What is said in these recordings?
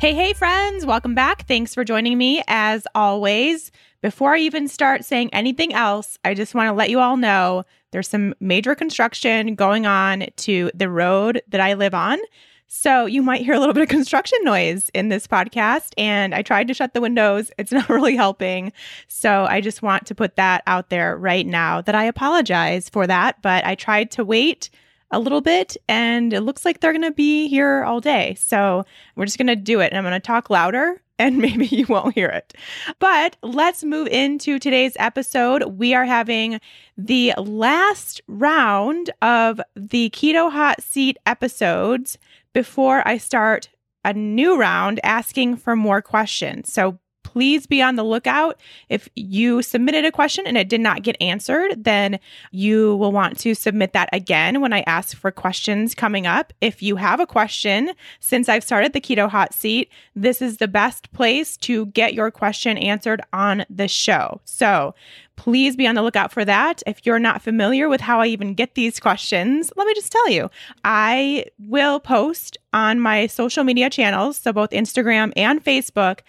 Hey, hey, friends, welcome back. Thanks for joining me as always. Before I even start saying anything else, I just want to let you all know there's some major construction going on to the road that I live on. So you might hear a little bit of construction noise in this podcast. And I tried to shut the windows, it's not really helping. So I just want to put that out there right now that I apologize for that. But I tried to wait a little bit and it looks like they're going to be here all day. So we're just going to do it and I'm going to talk louder and maybe you won't hear it. But let's move into today's episode. We are having the last round of the Keto Hot Seat episodes before I start a new round asking for more questions. So please be on the lookout. If you submitted a question and it did not get answered, then you will want to submit that again when I ask for questions coming up. If you have a question, since I've started the Keto Hot Seat, this is the best place to get your question answered on the show. So please be on the lookout for that. If you're not familiar with how I even get these questions, let me just tell you I will post on my social media channels, so both Instagram and Facebook,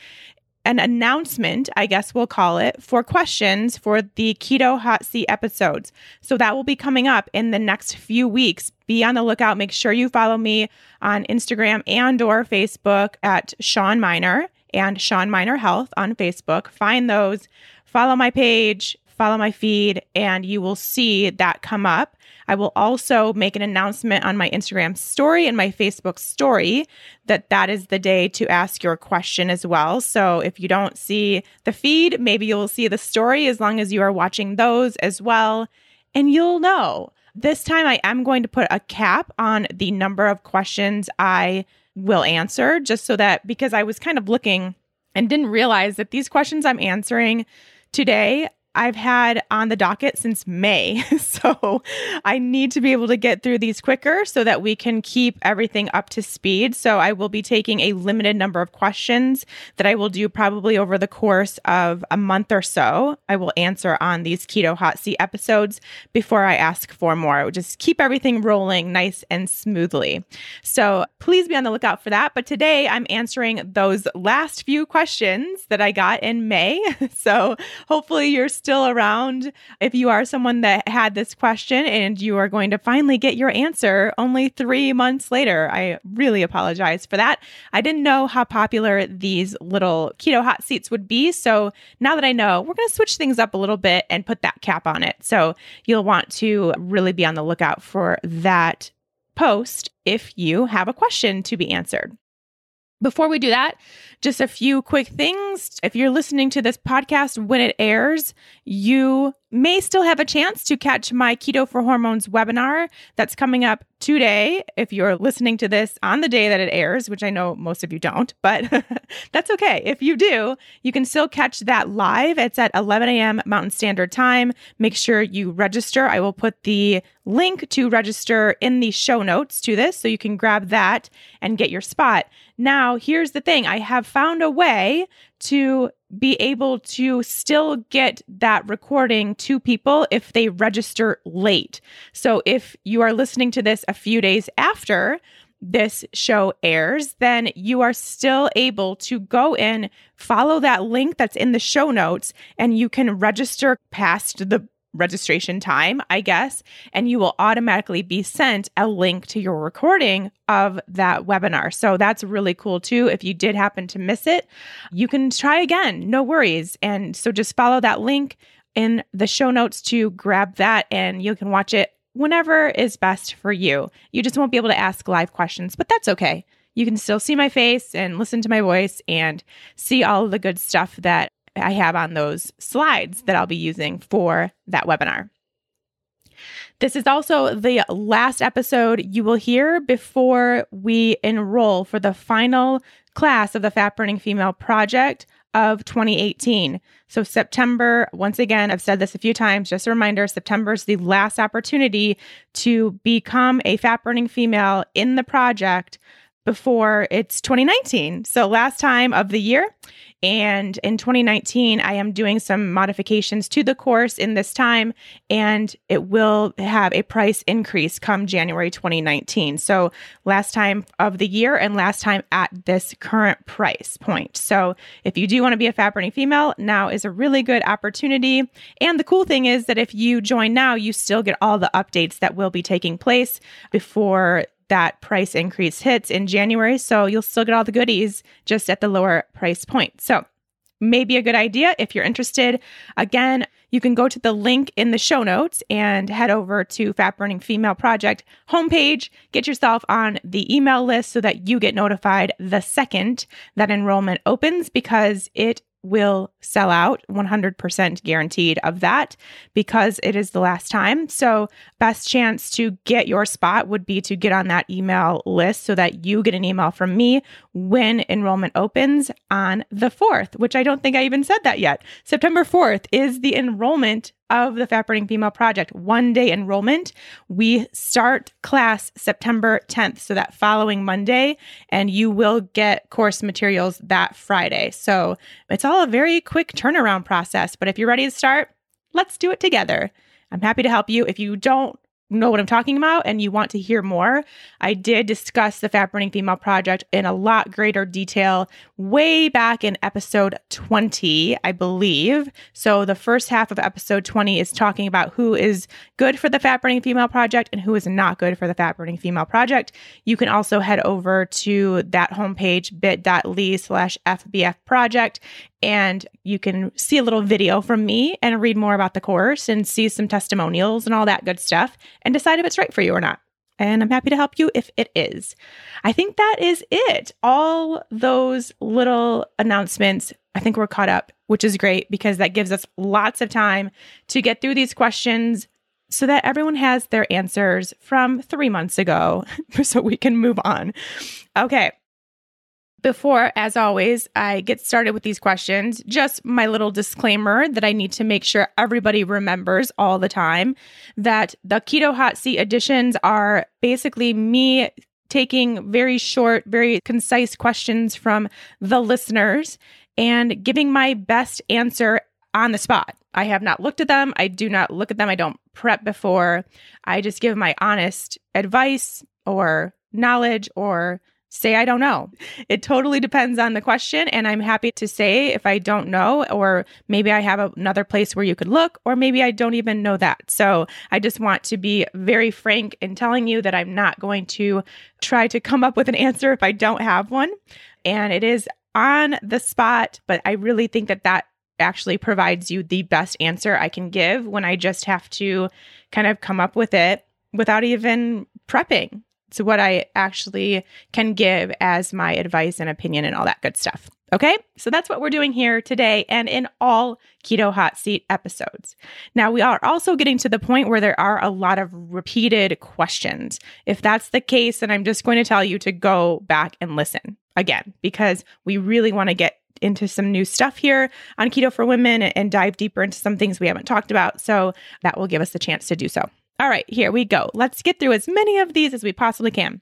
an announcement, I guess we'll call it, for questions for the Keto Hot Seat episodes. So that will be coming up in the next few weeks. Be on the lookout. Make sure you follow me on Instagram and or Facebook at Shawn Mynar and Shawn Mynar Health on Facebook. Find those, follow my page, follow my feed, and you will see that come up. I will also make an announcement on my Instagram story and my Facebook story that that is the day to ask your question as well. So if you don't see the feed, maybe you'll see the story as long as you are watching those as well, and you'll know. This time I am going to put a cap on the number of questions I will answer just so that because I was kind of looking and didn't realize that these questions I'm answering today I've had on the docket since May. So I need to be able to get through these quicker so that we can keep everything up to speed. So I will be taking a limited number of questions that I will do probably over the course of a month or so. I will answer on these Keto Hot Seat episodes before I ask for more. Just keep everything rolling nice and smoothly. So please be on the lookout for that. But today I'm answering those last few questions that I got in May. So hopefully you're still around, if you are someone that had this question and you are going to finally get your answer only three months later, I really apologize for that. I didn't know how popular these little keto hot seats would be. So now that I know, we're going to switch things up a little bit and put that cap on it. So you'll want to really be on the lookout for that post if you have a question to be answered. Before we do that, just a few quick things. If you're listening to this podcast when it airs, you may still have a chance to catch my Keto for Hormones webinar that's coming up today. If you're listening to this on the day that it airs, which I know most of you don't, but that's okay. If you do, you can still catch that live. It's at 11 a.m. Mountain Standard Time. Make sure you register. I will put the link to register in the show notes to this so you can grab that and get your spot. Now, here's the thing I have found a way to be able to still get that recording to people if they register late. So if you are listening to this a few days after, this show airs, then you are still able to go in, follow that link that's in the show notes, and you can register past the registration time, I guess, and you will automatically be sent a link to your recording of that webinar. So that's really cool too. If you did happen to miss it, you can try again, no worries. And so just follow that link in the show notes to grab that and you can watch it whenever is best for you. You just won't be able to ask live questions, but that's okay. You can still see my face and listen to my voice and see all the good stuff that I have on those slides that I'll be using for that webinar. This is also the last episode you will hear before we enroll for the final class of the Fat Burning Female Project of 2018. So, September, once again, I've said this a few times, just a reminder September is the last opportunity to become a fat burning female in the project before it's 2019. So, last time of the year. And in 2019, I am doing some modifications to the course in this time, and it will have a price increase come January 2019. So, last time of the year and last time at this current price point. So, if you do want to be a fat burning female, now is a really good opportunity. And the cool thing is that if you join now, you still get all the updates that will be taking place before that price increase hits in January. So you'll still get all the goodies just at the lower price point. So maybe a good idea if you're interested. Again, you can go to the link in the show notes and head over to Fat Burning Female Project homepage. Get yourself on the email list so that you get notified the second that enrollment opens because it will sell out 100% guaranteed of that because it is the last time. So, best chance to get your spot would be to get on that email list so that you get an email from me when enrollment opens on the 4th, which I don't think I even said that yet. September 4th is the enrollment of the Fat Burning Female Project, one day enrollment. We start class September 10th, so that following Monday, and you will get course materials that Friday. So it's all a very quick turnaround process. But if you're ready to start, let's do it together. I'm happy to help you. If you don't know what I'm talking about and you want to hear more, I did discuss the Fat Burning Female Project in a lot greater detail way back in episode 20, I believe. So the first half of episode 20 is talking about who is good for the Fat Burning Female Project and who is not good for the Fat Burning Female Project. You can also head over to that homepage, bit.ly slash FBF project, and you can see a little video from me and read more about the course and see some testimonials and all that good stuff and decide if it's right for you or not. And I'm happy to help you if it is. I think that is it. All those little announcements, I think we're caught up, which is great because that gives us lots of time to get through these questions so that everyone has their answers from three months ago so we can move on. Okay. Before, as always, I get started with these questions, just my little disclaimer that I need to make sure everybody remembers all the time that the Keto Hot Seat editions are basically me taking very short, very concise questions from the listeners and giving my best answer on the spot. I have not looked at them. I do not look at them. I don't prep before. I just give my honest advice or knowledge or say I don't know. It totally depends on the question. And I'm happy to say if I don't know, or maybe I have another place where you could look, or maybe I don't even know that. So I just want to be very frank in telling you that I'm not going to try to come up with an answer if I don't have one. And it is on the spot, but I really think that that actually provides you the best answer I can give when I just have to kind of come up with it without even prepping to what I actually can give as my advice and opinion and all that good stuff. Okay, so that's what we're doing here today and in all Keto Hot Seat episodes. Now, we are also getting to the point where there are a lot of repeated questions. If that's the case, then I'm just going to tell you to go back and listen again because we really want to get into some new stuff here on Keto for Women and dive deeper into some things we haven't talked about. So that will give us the chance to do so. All right, here we go. Let's get through as many of these as we possibly can.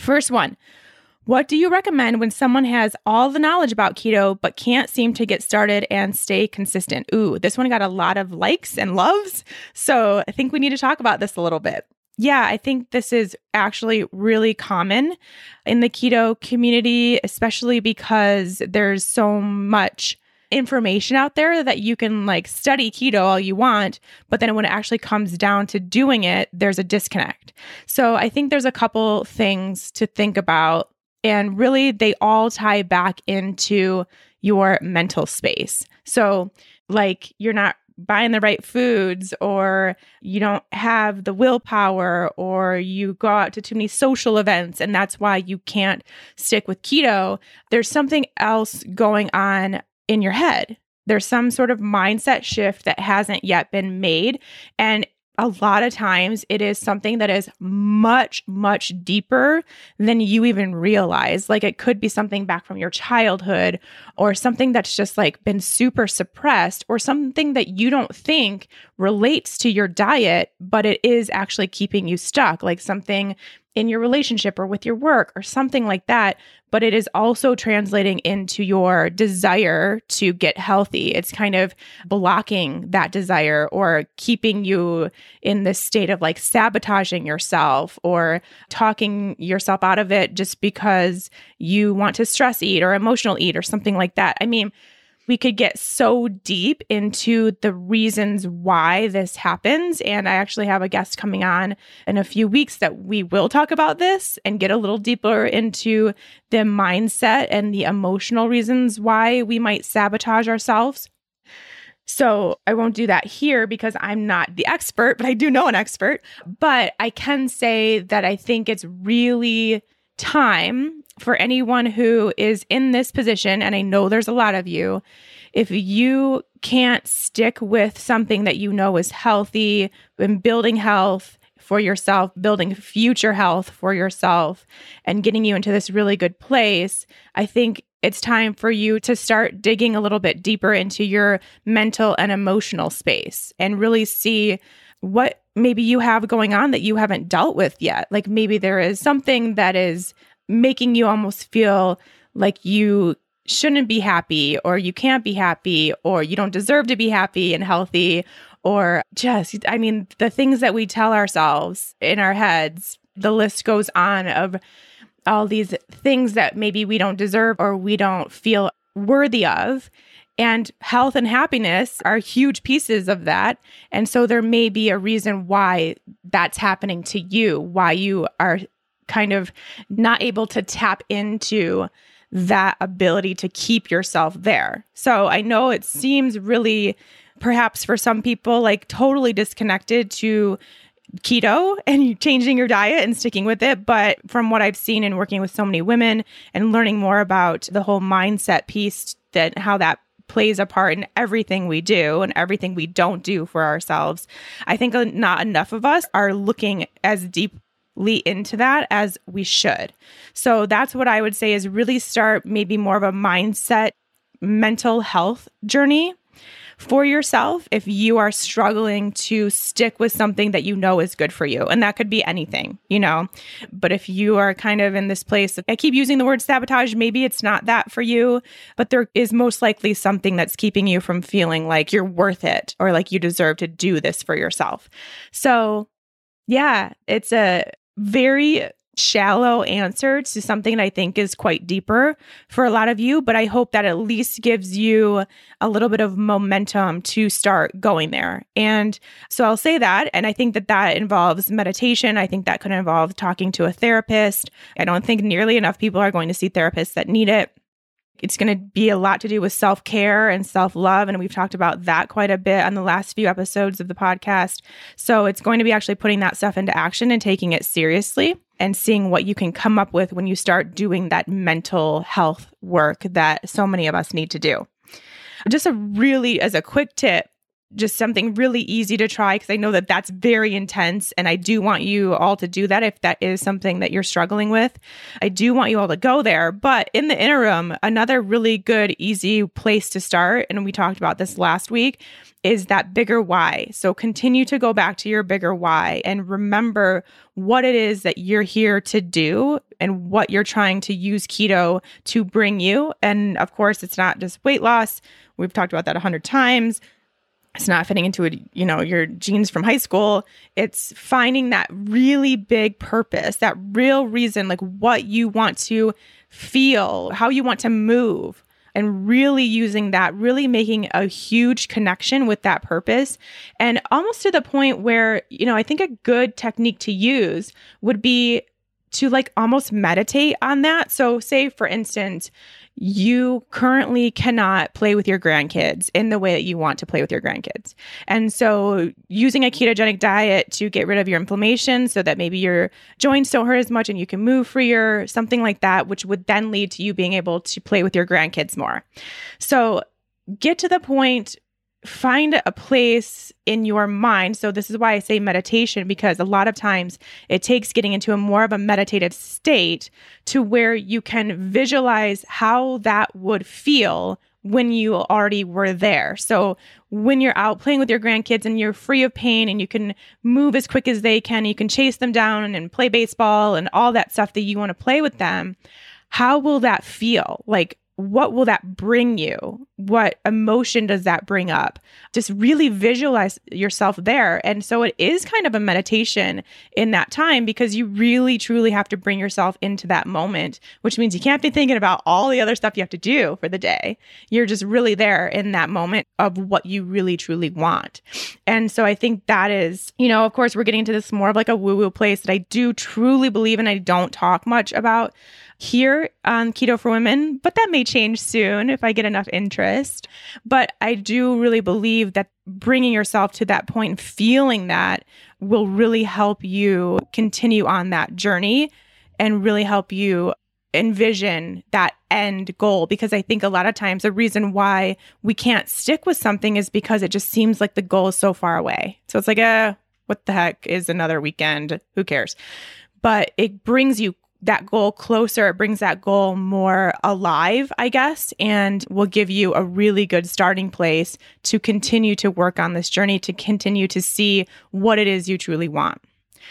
First one. What do you recommend when someone has all the knowledge about keto but can't seem to get started and stay consistent? Ooh, this one got a lot of likes and loves. So I think we need to talk about this a little bit. Yeah, I think this is actually really common in the keto community, especially because there's so much information out there that you can like study keto all you want, but then when it actually comes down to doing it, there's a disconnect. So I think there's a couple things to think about. And really, they all tie back into your mental space. So, like, you're not buying the right foods or you don't have the willpower or you go out to too many social events and that's why you can't stick with keto there's something else going on in your head there's some sort of mindset shift that hasn't yet been made and a lot of times it is something that is much, much deeper than you even realize. Like it could be something back from your childhood or something that's just like been super suppressed or something that you don't think relates to your diet, but it is actually keeping you stuck, like something in your relationship or with your work or something like that. But it is also translating into your desire to get healthy. It's kind of blocking that desire or keeping you in this state of like sabotaging yourself or talking yourself out of it just because you want to stress eat or emotional eat or something like that. I mean, we could get so deep into the reasons why this happens. And I actually have a guest coming on in a few weeks that we will talk about this and get a little deeper into the mindset and the emotional reasons why we might sabotage ourselves. So I won't do that here because I'm not the expert, but I do know an expert. But I can say that I think it's really time for anyone who is in this position, and I know there's a lot of you, if you can't stick with something that you know is healthy and building health for yourself, building future health for yourself, and getting you into this really good place, I think it's time for you to start digging a little bit deeper into your mental and emotional space and really see what maybe you have going on that you haven't dealt with yet. Like maybe there is something that is making you almost feel like you shouldn't be happy or you can't be happy or you don't deserve to be happy and healthy or just I mean the things that we tell ourselves in our heads the list goes on of all these things that maybe we don't deserve or we don't feel worthy of and health and happiness are huge pieces of that. And so there may be a reason why that's happening to you, why you are kind of not able to tap into that ability to keep yourself there. So I know it seems really, perhaps for some people, like totally disconnected to keto and changing your diet and sticking with it. But from what I've seen and working with so many women and learning more about the whole mindset piece, that how that plays a part in everything we do and everything we don't do for ourselves. I think not enough of us are looking as deep into that as we should. So that's what I would say is really start maybe more of a mindset mental health journey for yourself if you are struggling to stick with something that you know is good for you. And that could be anything, you know. But if you are kind of in this place, I keep using the word sabotage, maybe it's not that for you, but there is most likely something that's keeping you from feeling like you're worth it or like you deserve to do this for yourself. So, yeah, it's a very shallow answer to something that I think is quite deeper for a lot of you, but I hope that at least gives you a little bit of momentum to start going there. And so I'll say that. And I think that that involves meditation. I think that could involve talking to a therapist. I don't think nearly enough people are going to see therapists that need it. It's going to be a lot to do with self care and self love. And we've talked about that quite a bit on the last few episodes of the podcast. So it's going to be actually putting that stuff into action and taking it seriously and seeing what you can come up with when you start doing that mental health work that so many of us need to do. Just a really, as a quick tip, just something really easy to try because I know that that's very intense. And I do want you all to do that if that is something that you're struggling with. I do want you all to go there. But in the interim, another really good, easy place to start, and we talked about this last week, is that bigger why. So continue to go back to your bigger why and remember what it is that you're here to do and what you're trying to use keto to bring you. And of course, it's not just weight loss. We've talked about that a hundred times it's not fitting into a, you know your jeans from high school it's finding that really big purpose that real reason like what you want to feel how you want to move and really using that, really making a huge connection with that purpose. And almost to the point where, you know, I think a good technique to use would be to like almost meditate on that. So, say for instance, you currently cannot play with your grandkids in the way that you want to play with your grandkids. And so, using a ketogenic diet to get rid of your inflammation so that maybe your joints don't hurt as much and you can move freer, something like that, which would then lead to you being able to play with your grandkids more. So, get to the point find a place in your mind. So, this is why I say meditation, because a lot of times it takes getting into a more of a meditative state to where you can visualize how that would feel when you already were there. So, when you're out playing with your grandkids and you're free of pain and you can move as quick as they can, you can chase them down and play baseball and all that stuff that you want to play with them. How will that feel? Like, what will that bring you? What emotion does that bring up? Just really visualize yourself there. And so it is kind of a meditation in that time because you really truly have to bring yourself into that moment, which means you can't be thinking about all the other stuff you have to do for the day. You're just really there in that moment of what you really truly want. And so I think that is, you know, of course, we're getting into this more of like a woo woo place that I do truly believe and I don't talk much about here on Keto for Women, but that may change soon if I get enough interest. But I do really believe that bringing yourself to that point and feeling that will really help you continue on that journey and really help you envision that end goal because I think a lot of times the reason why we can't stick with something is because it just seems like the goal is so far away. So it's like, uh, what the heck is another weekend? Who cares? But it brings you that goal closer, it brings that goal more alive, I guess, and will give you a really good starting place to continue to work on this journey, to continue to see what it is you truly want.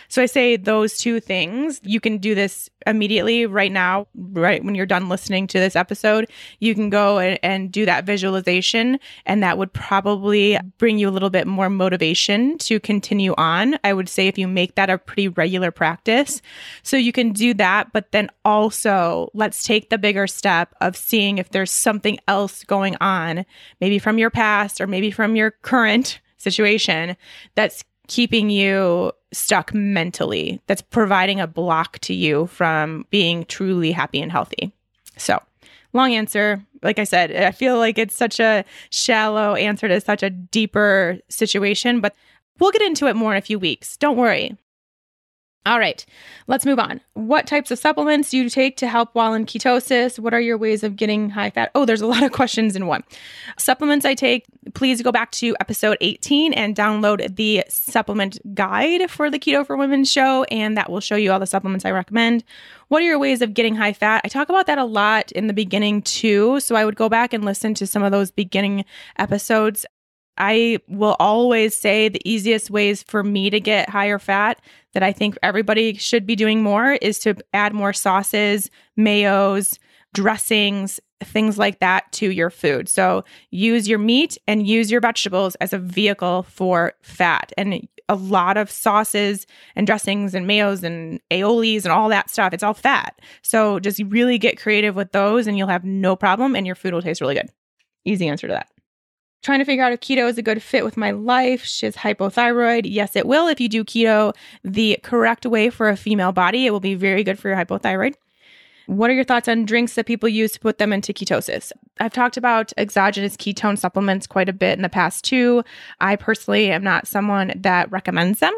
So I say those two things. You can do this immediately right now, right when you're done listening to this episode. You can go and, and, do that visualization, and that would probably bring you a little bit more motivation to continue on. I would say if you make that a pretty regular practice. So you can do that, but then also let's take the bigger step of seeing if there's something else going on, maybe from your past or maybe from your current situation that's keeping you stuck mentally, that's providing a block to you from being truly happy and healthy. So, long answer. Like I said, I feel like it's such a shallow answer to such a deeper situation, but we'll get into it more in a few weeks. Don't worry. All right, let's move on. What types of supplements do you take to help while in ketosis? What are your ways of getting high fat? Oh, there's a lot of questions in one. Supplements I take, please go back to episode 18 and download the supplement guide for the Keto for Women show, and that will show you all the supplements I recommend. What are your ways of getting high fat? I talk about that a lot in the beginning too. So I would go back and listen to some of those beginning episodes. I will always say the easiest ways for me to get higher fat that I think everybody should be doing more is to add more sauces, mayos, dressings, things like that to your food. So use your meat and use your vegetables as a vehicle for fat. And a lot of sauces and dressings and mayos and aiolis and all that stuff, it's all fat. So just really get creative with those and you'll have no problem and your food will taste really good. Easy answer to that. Trying to figure out if keto is a good fit with my life. She's hypothyroid. Yes, it will. If you do keto the correct way for a female body, it will be very good for your hypothyroid. What are your thoughts on drinks that people use to put them into ketosis? I've talked about exogenous ketone supplements quite a bit in the past too. I personally am not someone that recommends them.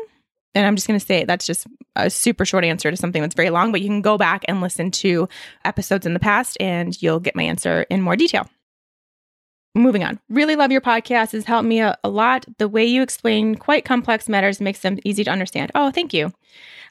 And I'm just going to say that's just a super short answer to something that's very long, but you can go back and listen to episodes in the past and you'll get my answer in more detail. Moving on. Really love your podcast. Has helped me a, a, lot. The way you explain quite complex matters makes them easy to understand. Oh, thank you.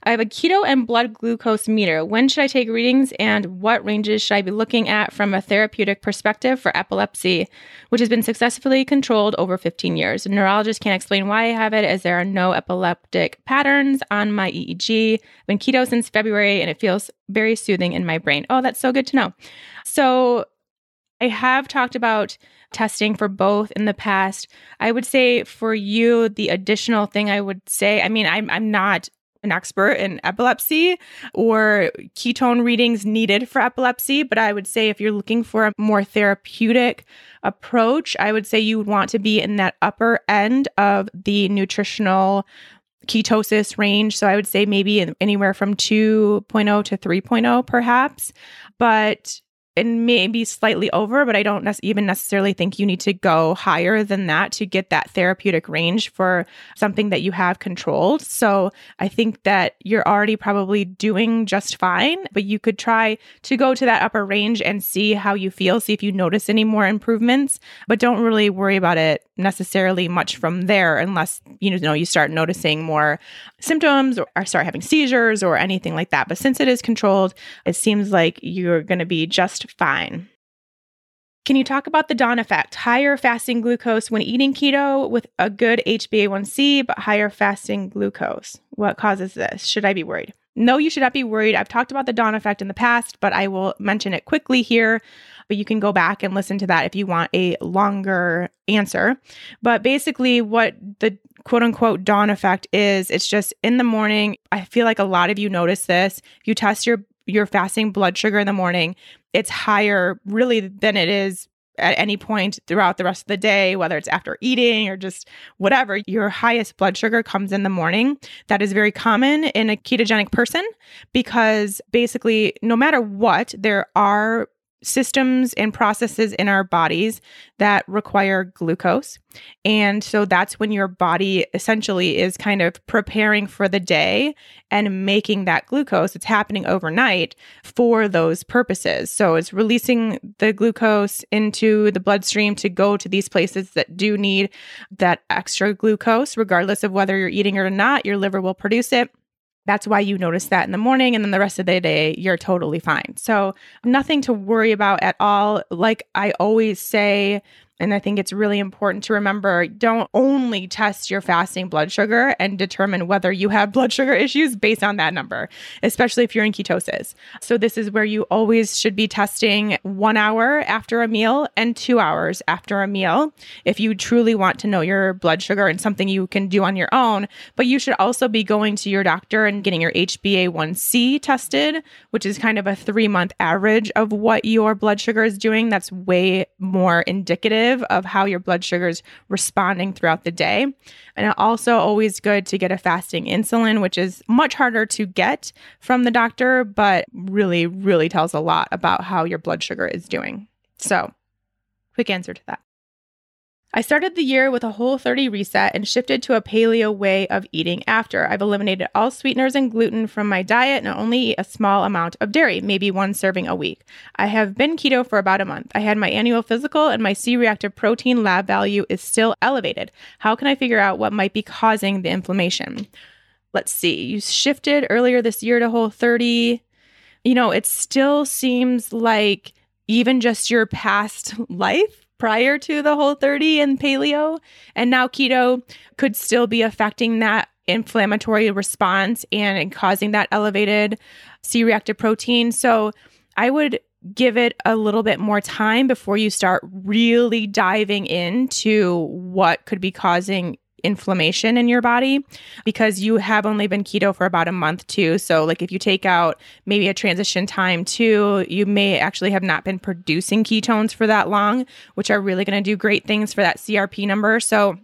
I have a keto and blood glucose meter. When should I take readings and what ranges should I be looking at from a therapeutic perspective for epilepsy, which has been successfully controlled over 15 years? A neurologist can't explain why I have it as there are no epileptic patterns on my EEG. I've been keto since February and it feels very soothing in my brain. Oh, that's so good to know. So I have talked about testing for both in the past. I would say for you, the additional thing I would say, I mean, I'm, I'm not an expert in epilepsy or ketone readings needed for epilepsy, but I would say if you're looking for a more therapeutic approach, I would say you would want to be in that upper end of the nutritional ketosis range. So I would say maybe anywhere from 2.0 to 3.0, perhaps. But and maybe slightly over, but I don't ne- even necessarily think you need to go higher than that to get that therapeutic range for something that you have controlled. So I think that you're already probably doing just fine, but you could try to go to that upper range and see how you feel, see if you notice any more improvements, but don't really worry about it necessarily much from there unless you know you start noticing more symptoms or, or start having seizures or anything like that. But since it is controlled, it seems like you're going to be just just fine. Can you talk about the dawn effect? Higher fasting glucose when eating keto with a good HbA1c, but higher fasting glucose. What causes this? Should I be worried? No, you should not be worried. I've talked about the dawn effect in the past, but I will mention it quickly here. But you can go back and listen to that if you want a longer answer. But basically, what the quote unquote dawn effect is, it's just in the morning. I feel like a lot of you notice this. You test your your fasting blood sugar in the morning, it's higher really than it is at any point throughout the rest of the day, whether it's after eating or just whatever, your highest blood sugar comes in the morning. That is very common in a ketogenic person because basically, no matter what, there are systems and processes in our bodies that require glucose. And so that's when your body essentially is kind of preparing for the day and making that glucose. It's happening overnight for those purposes. So it's releasing the glucose into the bloodstream to go to these places that do need that extra glucose, regardless of whether you're eating it or not, your liver will produce it. That's why you notice that in the morning, and then the rest of the day, you're totally fine. So, nothing to worry about at all. Like I always say, and I think it's really important to remember don't only test your fasting blood sugar and determine whether you have blood sugar issues based on that number, especially if you're in ketosis. So, this is where you always should be testing one hour after a meal and two hours after a meal if you truly want to know your blood sugar and something you can do on your own. But you should also be going to your doctor and getting your HbA1c tested, which is kind of a three month average of what your blood sugar is doing. That's way more indicative of how your blood sugar is responding throughout the day. And also always good to get a fasting insulin, which is much harder to get from the doctor, but really, really tells a lot about how your blood sugar is doing. So, quick answer to that. I started the year with a whole 30 reset and shifted to a paleo way of eating after. I've eliminated all sweeteners and gluten from my diet and only eat a small amount of dairy, maybe one serving a week. I have been keto for about a month. I had my annual physical and my C reactive protein lab value is still elevated. How can I figure out what might be causing the inflammation? Let's see. You shifted earlier this year to whole 30. You know, it still seems like even just your past life prior to the whole 30 and paleo and now keto could still be affecting that inflammatory response and causing that elevated C reactive protein. So I would give it a little bit more time before you start really diving into what could be causing inflammation in your body because you have only been keto for about a month too. So, like if you take out maybe a transition time too, you may actually have not been producing ketones for that long, which are really going to do great things for that CRP number. So,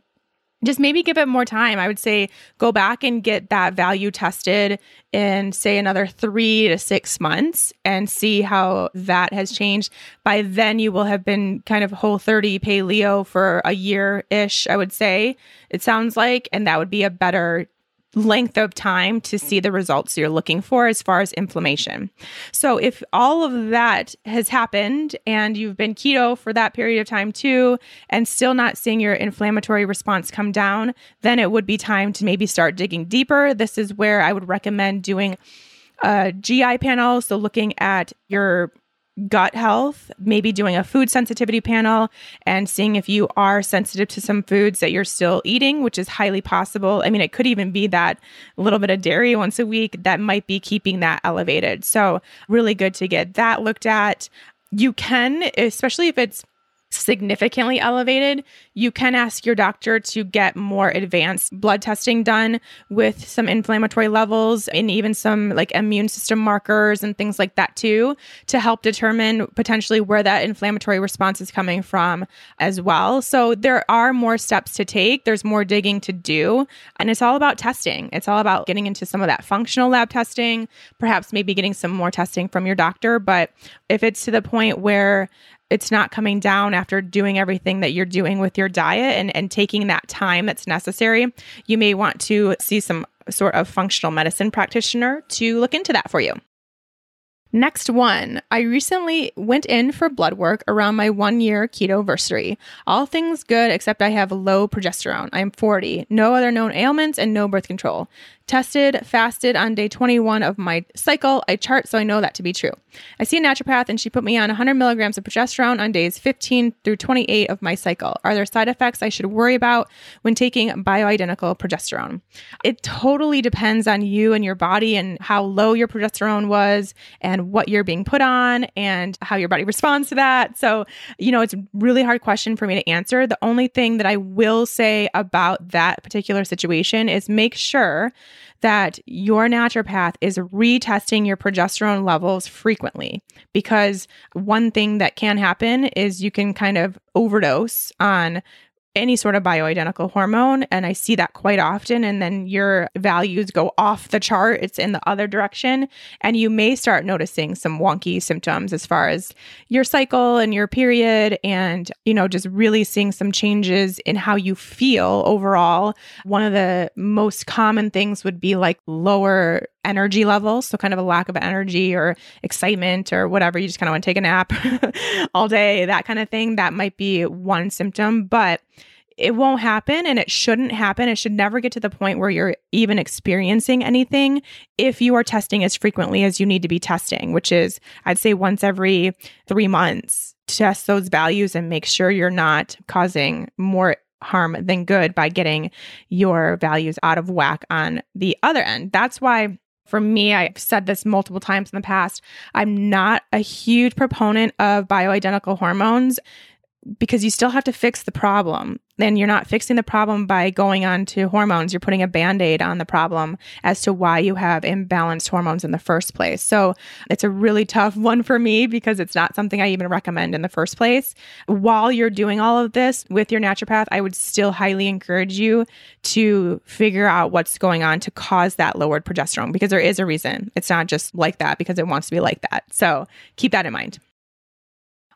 just maybe give it more time. I would say go back and get that value tested in, say, another three to six months and see how that has changed. By then, you will have been kind of whole 30 paleo for a year ish, I would say, it sounds like. And that would be a better length of time to see the results you're looking for as far as inflammation. So, if all of that has happened and you've been keto for that period of time too, and still not seeing your inflammatory response come down, then it would be time to maybe start digging deeper. This is where I would recommend doing a GI panel. So, looking at your gut health, maybe doing a food sensitivity panel and seeing if you are sensitive to some foods that you're still eating, which is highly possible. I mean, it could even be that a little bit of dairy once a week that might be keeping that elevated. So, really good to get that looked at. You can, especially if it's significantly elevated, you can ask your doctor to get more advanced blood testing done with some inflammatory levels and even some like immune system markers and things like that too to help determine potentially where that inflammatory response is coming from as well. So there are more steps to take, there's more digging to do, and it's all about testing. It's all about getting into some of that functional lab testing, perhaps maybe getting some more testing from your doctor, but if it's to the point where it's not coming down after doing everything that you're doing with your diet and, and taking that time that's necessary, you may want to see some sort of functional medicine practitioner to look into that for you. Next one, I recently went in for blood work around my one year keto anniversary. All things good except I have low progesterone. I'm 40, no other known ailments, and no birth control tested, fasted on day 21 of my cycle. I chart, so I know that to be true. I see a naturopath and she put me on 100 milligrams of progesterone on days 15 through 28 of my cycle. Are there side effects I should worry about when taking bioidentical progesterone? It totally depends on you and your body and how low your progesterone was and what you're being put on and how your body responds to that. So, you know, it's a really hard question for me to answer. The only thing that I will say about that particular situation is make sure that your naturopath is retesting your progesterone levels frequently because one thing that can happen is you can kind of overdose on any sort of bioidentical hormone. And I see that quite often. And then your values go off the chart, it's in the other direction. And you may start noticing some wonky symptoms as far as your cycle and your period, and, you know, just really seeing some changes in how you feel overall. One of the most common things would be like lower energy levels. So, kind of a lack of energy or excitement or whatever. You just kind of want to take a nap all day, that kind of thing. That might be one symptom, but it won't happen and it shouldn't happen. It should never get to the point where you're even experiencing anything if you are testing as frequently as you need to be testing, which is, I'd say, once every three months. Test those values and make sure you're not causing more harm than good by getting your values out of whack on the other end. That's why for me, I've said this multiple times in the past. I'm not a huge proponent of bioidentical hormones because you still have to fix the problem. Then you're not fixing the problem by going on to hormones. You're putting a band aid on the problem as to why you have imbalanced hormones in the first place. So it's a really tough one for me because it's not something I even recommend in the first place. While you're doing all of this with your naturopath, I would still highly encourage you to figure out what's going on to cause that lowered progesterone because there is a reason. It's not just like that because it wants to be like that. So keep that in mind.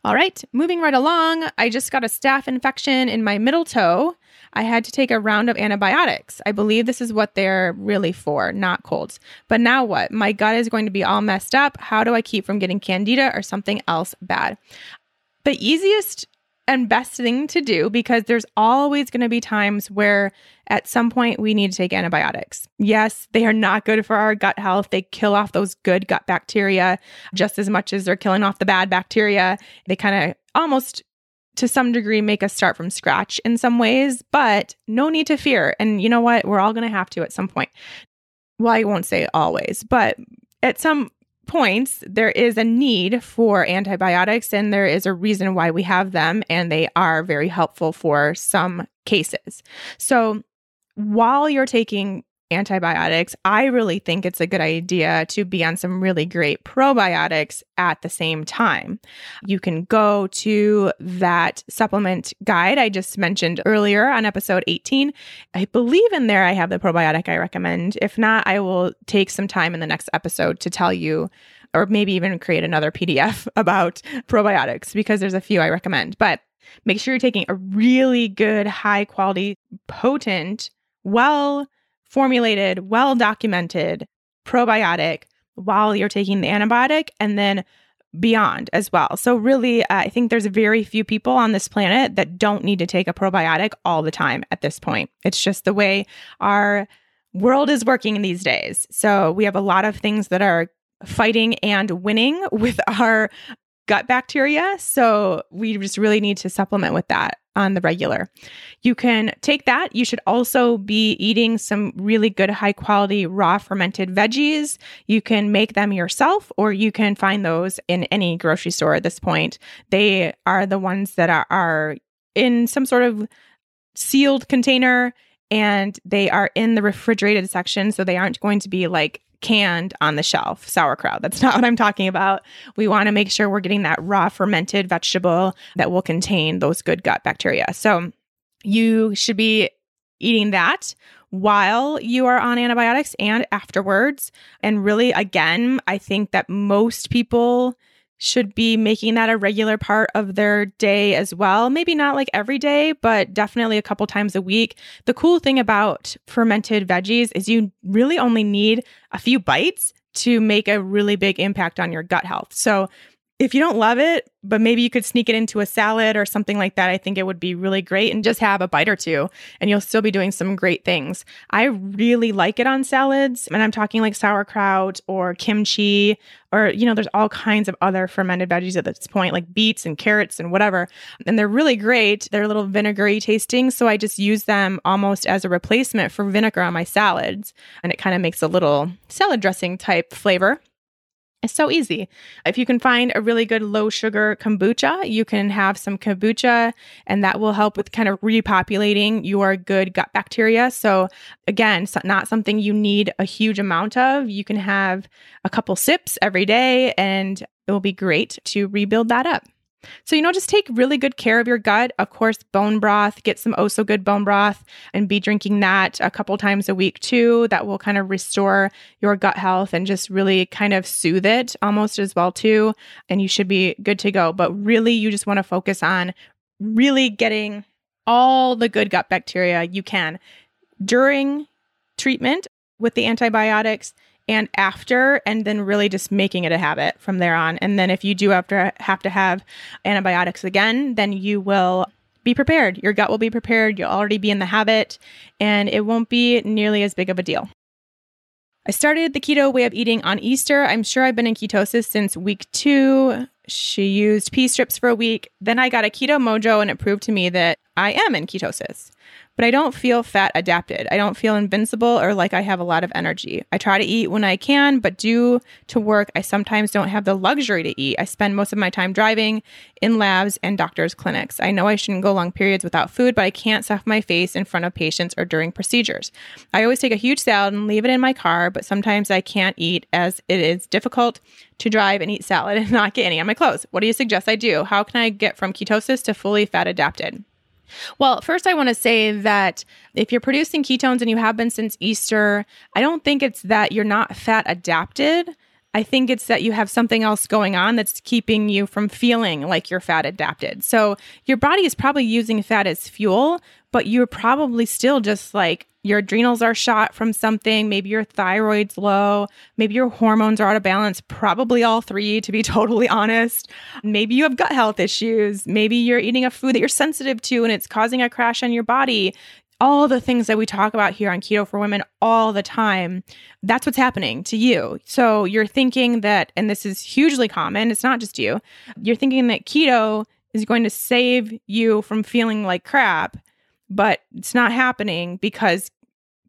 All right, moving right along. I just got a staph infection in my middle toe. I had to take a round of antibiotics. I believe this is what they're really for, not colds. But now what? My gut is going to be all messed up. How do I keep from getting candida or something else bad? The easiest and best thing to do because there's always going to be times where at some point we need to take antibiotics. Yes, they are not good for our gut health. They kill off those good gut bacteria just as much as they're killing off the bad bacteria. They kind of almost to some degree make us start from scratch in some ways, but no need to fear. And you know what? We're all going to have to at some point. Well, I won't say always, but at some points, there is a need for antibiotics and there is a reason why we have them, and they are very helpful for some cases. So, while you're taking antibiotics, I really think it's a good idea to be on some really great probiotics at the same time. You can go to that supplement guide I just mentioned earlier on episode 18. I believe in there I have the probiotic I recommend. If not, I will take some time in the next episode to tell you or maybe even create another PDF about probiotics because there's a few I recommend. But make sure you're taking a really good, high quality, potent, well formulated, well documented probiotic while you're taking the antibiotic and then beyond as well. So, really, uh, I think there's very few people on this planet that don't need to take a probiotic all the time at this point. It's just the way our world is working these days. So, we have a lot of things that are fighting and winning with our gut bacteria. So we just really need to supplement with that on the regular. You can take that. You should also be eating some really good, high quality raw fermented veggies. You can make them yourself, or you can find those in any grocery store at this point. They are the ones that are, are in some sort of sealed container and they are in the refrigerated section. So they aren't going to be like canned on the shelf sauerkraut. That's not what I'm talking about. We want to make sure we're getting that raw fermented vegetable that will contain those good gut bacteria. So you should be eating that while you are on antibiotics and afterwards. And really, again, I think that most people should be making that a regular part of their day as well. Maybe not like every day, but definitely a couple times a week. The cool thing about fermented veggies is you really only need a few bites to make a really big impact on your gut health. So if you don't love it, but maybe you could sneak it into a salad or something like that, I think it would be really great and just have a bite or two and you'll still be doing some great things. I really like it on salads and I'm talking like sauerkraut or kimchi or, you know, there's all kinds of other fermented veggies at this point, like beets and carrots and whatever. And they're really great. They're a little vinegary tasting. So I just use them almost as a replacement for vinegar on my salads. And it kind of makes a little salad dressing type flavor. It's so easy. If you can find a really good low sugar kombucha, you can have some kombucha and that will help with kind of repopulating your good gut bacteria. So, again, not something you need a huge amount of. You can have a couple sips every day and it will be great to rebuild that up. So, you know, just take really good care of your gut. Of course, bone broth, get some oh so good bone broth and be drinking that a couple times a week too. That will kind of restore your gut health and just really kind of soothe it almost as well too. And you should be good to go. But really, you just want to focus on really getting all the good gut bacteria you can during treatment with the antibiotics and after, and then really just making it a habit from there on. And then if you do have to have to have antibiotics again, then you will be prepared. Your gut will be prepared. You'll already be in the habit, and it won't be nearly as big of a deal. I started the keto way of eating on Easter. I'm sure I've been in ketosis since week two. She used pee strips for a week. Then I got a keto mojo, and it proved to me that I am in ketosis but I don't feel fat adapted. I don't feel invincible or like I have a lot of energy. I try to eat when I can, but due to work, I sometimes don't have the luxury to eat. I spend most of my time driving in labs and doctors' clinics. I know I shouldn't go long periods without food, but I can't stuff my face in front of patients or during procedures. I always take a huge salad and leave it in my car, but sometimes I can't eat as it is difficult to drive and eat salad and not get any on my clothes. What do you suggest I do? How can I get from ketosis to fully fat adapted? Well, first, I want to say that if you're producing ketones and you have been since Easter, I don't think it's that you're not fat adapted. I think it's that you have something else going on that's keeping you from feeling like you're fat adapted. So your body is probably using fat as fuel, but you're probably still just like your adrenals are shot from something, maybe your thyroid's low, maybe your hormones are out of balance, probably all three, to be totally honest. Maybe you have gut health issues, maybe you're eating a food that you're sensitive to and it's causing a crash on your body. All the things that we talk about here on Keto for Women all the time, that's what's happening to you. So you're thinking that, and this is hugely common, it's not just you, you're thinking that keto is going to save you from feeling like crap but it's not happening because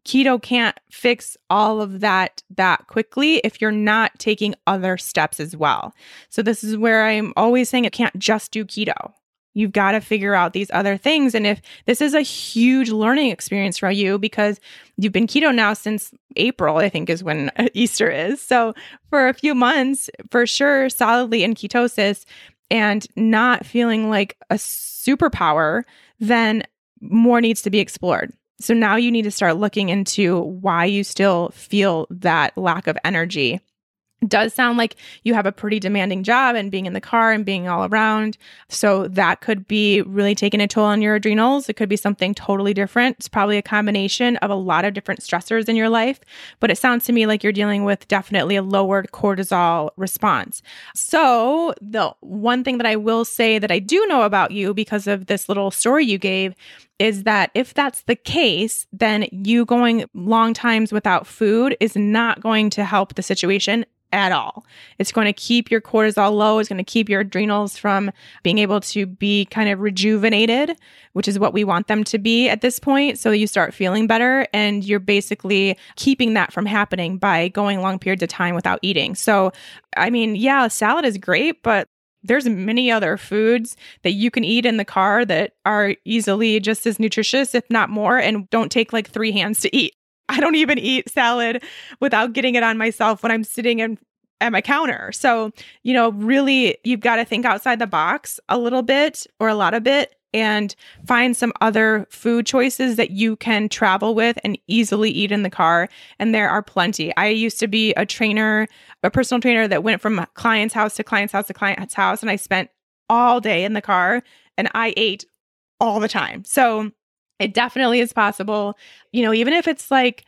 keto can't fix all of that that quickly if you're not taking other steps as well. So this is where I'm always saying it can't just do keto. You've got to figure out these other things. And if this is a huge learning experience for you because you've been keto now since April, I think is when Easter is. So for a few months, for sure, solidly in ketosis and not feeling like a superpower, then more needs to be explored. So now you need to start looking into why you still feel that lack of energy does sound like you have a pretty demanding job and being in the car and being all around. So that could be really taking a toll on your adrenals. It could be something totally different. It's probably a combination of a lot of different stressors in your life, but it sounds to me like you're dealing with definitely a lowered cortisol response. So the one thing that I will say that I do know about you because of this little story you gave is that if that's the case, then you going long times without food is not going to help the situation at all. It's going to keep your cortisol low. It's going to keep your adrenals from being able to be kind of rejuvenated, which is what we want them to be at this point. So you start feeling better and you're basically keeping that from happening by going long periods of time without eating. So, I mean, yeah, salad is great, but there's many other foods that you can eat in the car that are easily just as nutritious, if not more, and don't take like three hands to eat. I don't even eat salad without getting it on myself when I'm sitting in at my counter. So, you know, really you've got to think outside the box a little bit or a lot of bit and find some other food choices that you can travel with and easily eat in the car. And there are plenty. I used to be a trainer, a personal trainer that went from client's house to client's house to client's house. And I spent all day in the car and I ate all the time. So it definitely is possible. You know, even if it's like,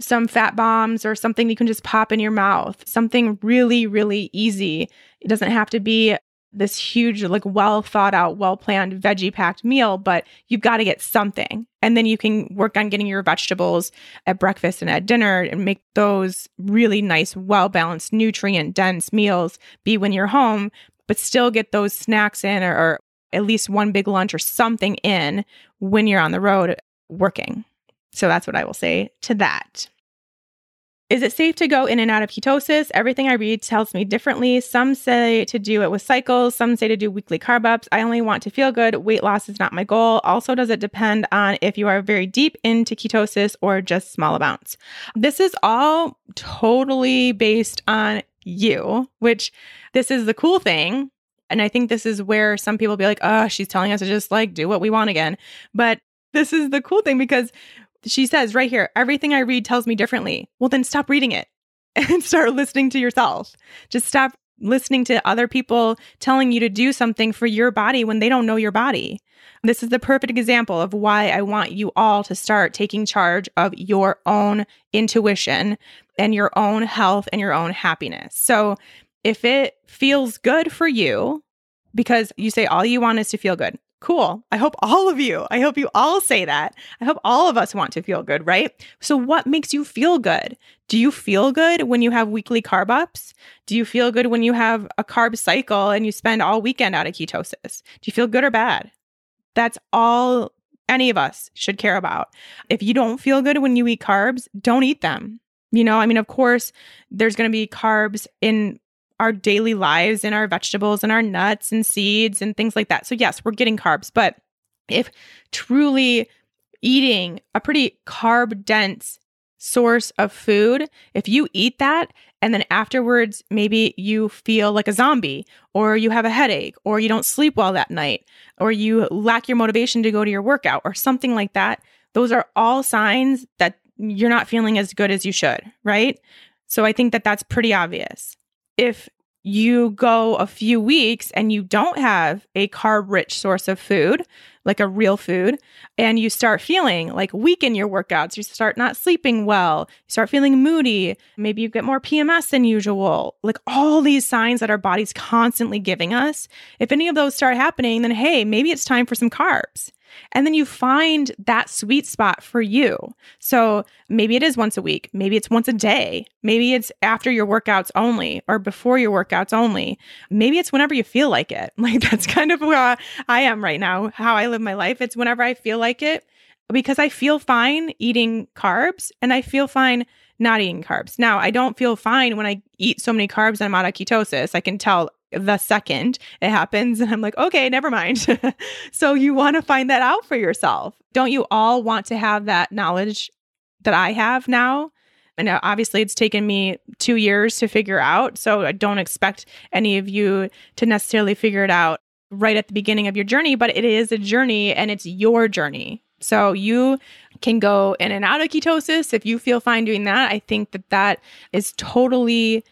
some fat bombs or something you can just pop in your mouth, something really, really easy. It doesn't have to be this huge, like well thought out, well planned, veggie packed meal, but you've got to get something. And then you can work on getting your vegetables at breakfast and at dinner and make those really nice, well balanced, nutrient dense meals be when you're home, but still get those snacks in or, or at least one big lunch or something in when you're on the road working. So that's what I will say to that. Is it safe to go in and out of ketosis? Everything I read tells me differently. Some say to do it with cycles, some say to do weekly carb ups. I only want to feel good. Weight loss is not my goal. Also, does it depend on if you are very deep into ketosis or just small amounts? This is all totally based on you, which this is the cool thing. And I think this is where some people be like, oh, she's telling us to just like do what we want again. But this is the cool thing because she says right here, everything I read tells me differently. Well, then stop reading it and start listening to yourself. Just stop listening to other people telling you to do something for your body when they don't know your body. This is the perfect example of why I want you all to start taking charge of your own intuition and your own health and your own happiness. So, if it feels good for you, because you say all you want is to feel good. Cool. I hope all of you, I hope you all say that. I hope all of us want to feel good, right? So, what makes you feel good? Do you feel good when you have weekly carb ups? Do you feel good when you have a carb cycle and you spend all weekend out of ketosis? Do you feel good or bad? That's all any of us should care about. If you don't feel good when you eat carbs, don't eat them. You know, I mean, of course, there's going to be carbs in our daily lives and our vegetables and our nuts and seeds and things like that. So, yes, we're getting carbs, but if truly eating a pretty carb dense source of food, if you eat that and then afterwards maybe you feel like a zombie or you have a headache or you don't sleep well that night or you lack your motivation to go to your workout or something like that, those are all signs that you're not feeling as good as you should, right? So I think that that's pretty obvious if you go a few weeks and you don't have a carb rich source of food, like a real food, and you start feeling like weak in your workouts, you start not sleeping well, you start feeling moody, maybe you get more PMS than usual, like all these signs that our body's constantly giving us. If any of those start happening, then hey, maybe it's time for some carbs. And then you find that sweet spot for you. So maybe it is once a week, maybe it's once a day, maybe it's after your workouts only or before your workouts only. Maybe it's whenever you feel like it. Like that's kind of where I am right now, how I live my life. It's whenever I feel like it because I feel fine eating carbs and I feel fine not eating carbs. Now, I don't feel fine when I eat so many carbs and I'm out of ketosis. I can tell the second it happens. And I'm like, okay, never mind. so you want to find that out for yourself. Don't you all want to have that knowledge that I have now? And uh, obviously, it's taken me two years to figure out. So I don't expect any of you to necessarily figure it out right at the beginning of your journey, but it is a journey and it's your journey. So you can go in and out of ketosis if you feel fine doing that. I think that that is totally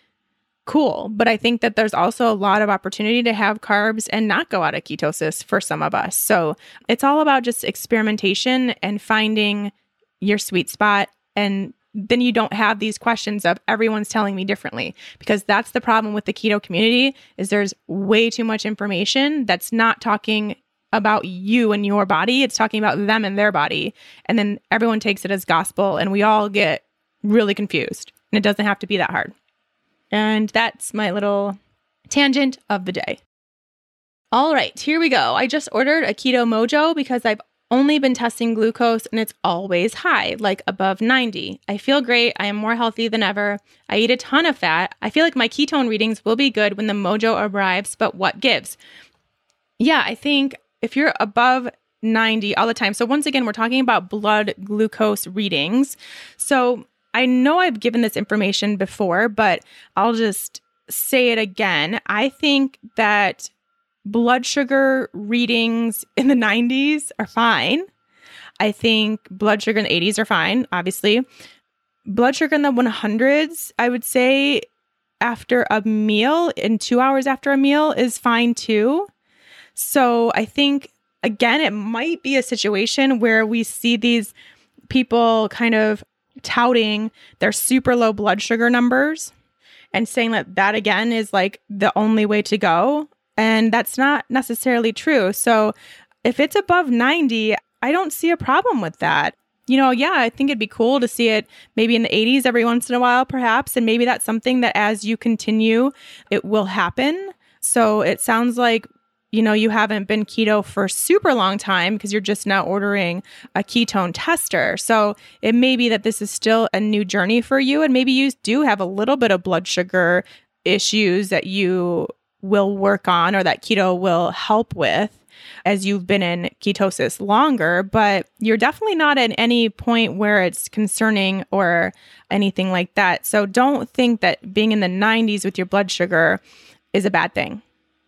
cool. But I think that there's also a lot of opportunity to have carbs and not go out of ketosis for some of us. So it's all about just experimentation and finding your sweet spot. And then you don't have these questions of everyone's telling me differently because that's the problem with the keto community is there's way too much information that's not talking about you and your body. It's talking about them and their body. And then everyone takes it as gospel and we all get really confused. And it doesn't have to be that hard. And that's my little tangent of the day. All right, here we go. I just ordered a Keto Mojo because I've only been testing glucose and it's always high, like above 90. I feel great. I am more healthy than ever. I eat a ton of fat. I feel like my ketone readings will be good when the mojo arrives, but what gives? Yeah, I think if you're above 90 all the time. So, once again, we're talking about blood glucose readings. So, I know I've given this information before, but I'll just say it again. I think that blood sugar readings in the 90s are fine. I think blood sugar in the 80s are fine, obviously. Blood sugar in the 100s, I would say after a meal in two hours after a meal is fine too. So I think, again, it might be a situation where we see these people kind of touting their super low blood sugar numbers and saying that that again is like the only way to go. And that's not necessarily true. So if it's above 90, I don't see a problem with that. You know, yeah, I think it'd be cool to see it maybe in the 80s every once in a while, perhaps. And maybe that's something that as you continue, it will happen. So it sounds like you know you haven't been keto for super long time because you're just now ordering a ketone tester so it may be that this is still a new journey for you and maybe you do have a little bit of blood sugar issues that you will work on or that keto will help with as you've been in ketosis longer, but you're definitely not at any point where it's concerning or anything like that. So don't think that being in the 90s with your blood sugar is a bad thing.